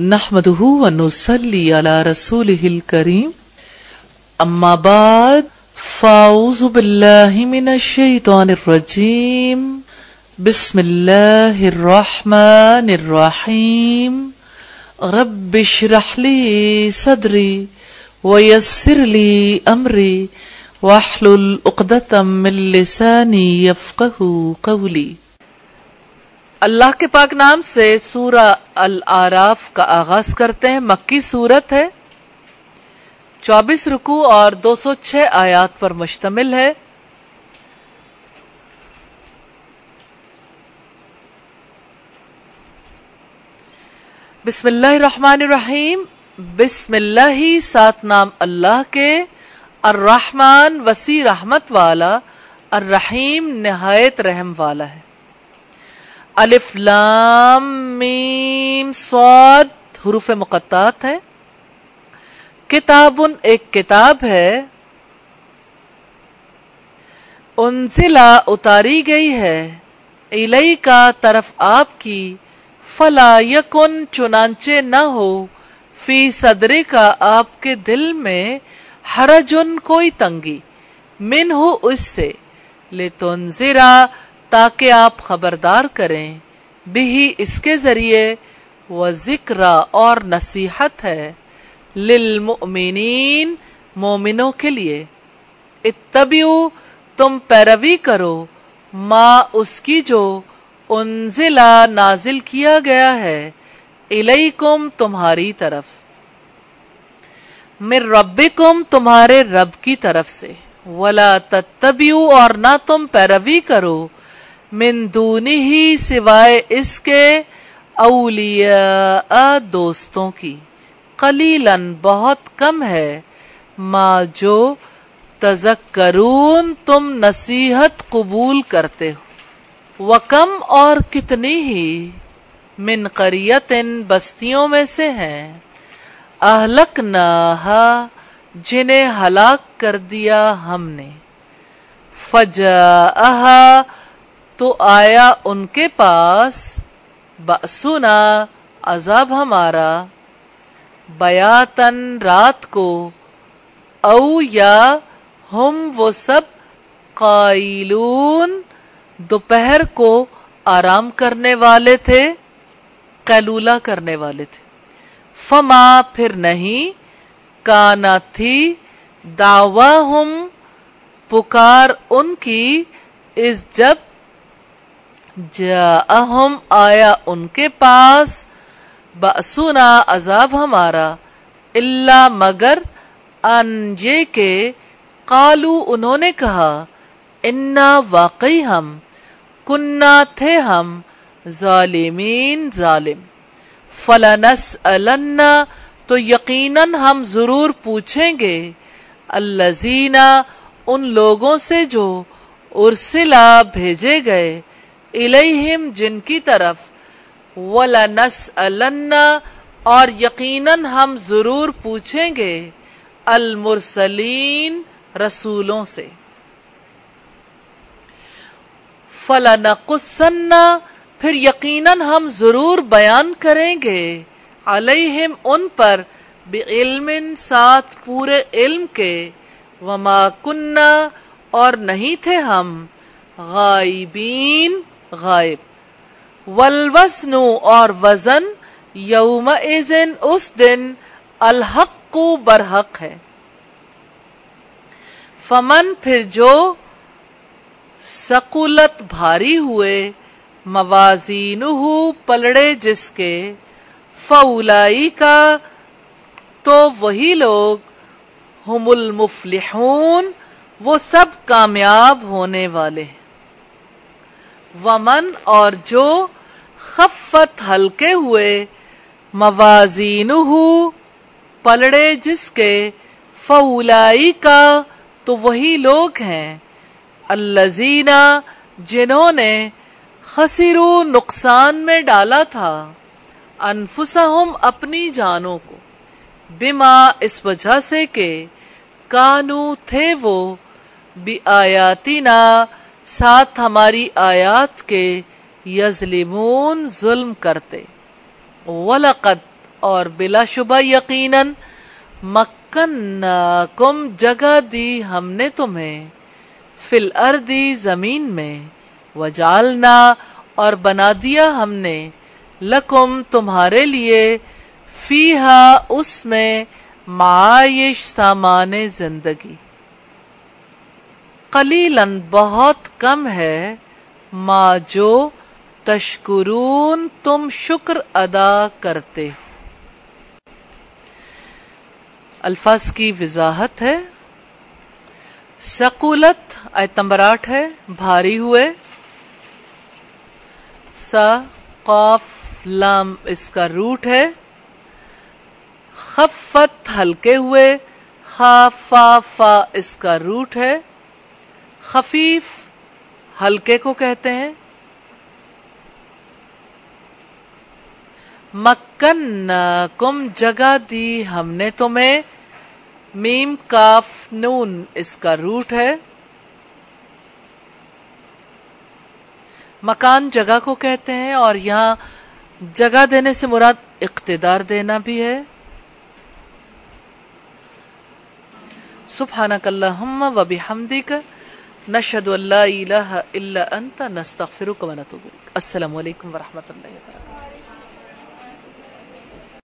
نحمده ونصلي على رسوله الكريم أما بعد فأعوذ بالله من الشيطان الرجيم بسم الله الرحمن الرحيم رب اشرح لي صدري ويسر لي أمري واحلل عقدة من لساني يفقه قولي اللہ کے پاک نام سے سورہ العراف کا آغاز کرتے ہیں۔ مکی صورت ہے۔ چوبیس رکو اور دو سو چھ آیات پر مشتمل ہے۔ بسم اللہ الرحمن الرحیم۔ بسم اللہ ہی سات نام اللہ کے۔ الرحمن وسیع رحمت والا۔ الرحیم نہایت رحم والا ہے۔ الف لام میم سواد حروف مقطعات ہیں۔ کتاب ایک کتاب ہے۔ انزلہ اتاری گئی ہے۔ الہی کا طرف آپ کی۔ فلا یکن چنانچہ نہ ہو۔ فی صدرے کا آپ کے دل میں حرجن کوئی تنگی۔ من ہو اس سے۔ لے تنزرہ تاکہ آپ خبردار کریں۔ بھی اس کے ذریعے وہ ذکر اور نصیحت ہے للمؤمنین مومنوں کے لیے۔ اتبیو تم پیروی کرو۔ ما اس کی جو انزلہ نازل کیا گیا ہے، الیکم تمہاری طرف۔ مر ربکم تمہارے رب کی طرف سے۔ ولا تتبیو اور نہ تم پیروی کرو۔ من دونی ہی سوائے اس کے اولیاء دوستوں کی۔ قلیلاً بہت کم ہے۔ ما جو تذکرون تم نصیحت قبول کرتے ہو۔ وکم اور کتنی ہی من قریتن بستیوں میں سے ہیں۔ اہلک جنہیں ہلاک کر دیا ہم نے۔ فجا تو آیا ان کے پاس بسنا عذاب ہمارا بیاتن رات کو، او یا ہم وہ سب قائلون، دوپہر کو آرام کرنے والے تھے، قیلولہ کرنے والے تھے۔ فما پھر نہیں، کانا تھی دعوی ہم پکار ان کی اس جب جاءہم، آیا ان کے پاس بأسنا عذاب ہمارا اللہ مگر ان یہ کہ قالو انہوں نے کہا، انا واقعی ہم کننا تھے ہم، ظالمین ظالم۔ فلنسألن، تو یقیناً ہم ضرور پوچھیں گے الذین ان لوگوں سے جو ارسلہ بھیجے گئے۔ الیہم جن کی طرف، وَلَنَسْأَلَنَّ، اور یقیناً ہم ضرور پوچھیں گے المرسلین رسولوں سے۔ فَلَنَقُسَنَّ پھر یقیناً ہم ضرور بیان کریں گے علیہم ان پر، بعلم ساتھ پورے علم کے، وما کننا، اور نہیں تھے ہم غائبین۔ غائب۔ والوزن اور وزن یوم اس دن الحق کو برحق ہے۔ فمن پھر جو سقولت بھاری ہوئے موازین پلڑے جس کے فولائی کا تو وہی لوگ، ہم المفلحون، وہ سب کامیاب ہونے والے ہیں۔ ومن اور جو خفت ہلکے ہوئے موازین پلڑے جس کے فولائی کا تو وہی لوگ ہیں الزینہ جنہوں نے خسرو نقصان میں ڈالا تھا انفسہم اپنی جانوں کو بما اس وجہ سے کہ کانو تھے وہ بھی آیاتینا ساتھ ہماری آیات کے یظلمون ظلم کرتے۔ ولقد اور بلا شبہ یقیناً مکن کم جگہ دی ہم نے تمہیں فل اردی زمین میں وجالنا اور بنا دیا ہم نے لکم تمہارے لیے، فیہا اس میں معائش سامان زندگی۔ قلیلاً بہت کم ہے۔ ما جو تشکرون، تم شکر ادا کرتے۔ الفاظ کی وضاحت ہے۔ سکولت آٹھ ہے، بھاری ہوئے۔ سا، قاف، لام، اس کا روٹ ہے۔ خفت، ہلکے ہوئے۔ خا، فا فا، اس کا روٹ ہے۔ خفیف ہلکے کو کہتے ہیں۔ مکن کم جگہ دی ہم نے تمہیں۔ میم کاف نون اس کا روٹ ہے۔ مکان جگہ کو کہتے ہیں اور یہاں جگہ دینے سے مراد اقتدار دینا بھی ہے۔ سبحانک اللہم و بحمدک۔ نشهد أن لا إله إلا أنت نستغفرك ونتوب إليك. السلام عليكم ورحمة الله وبركاته.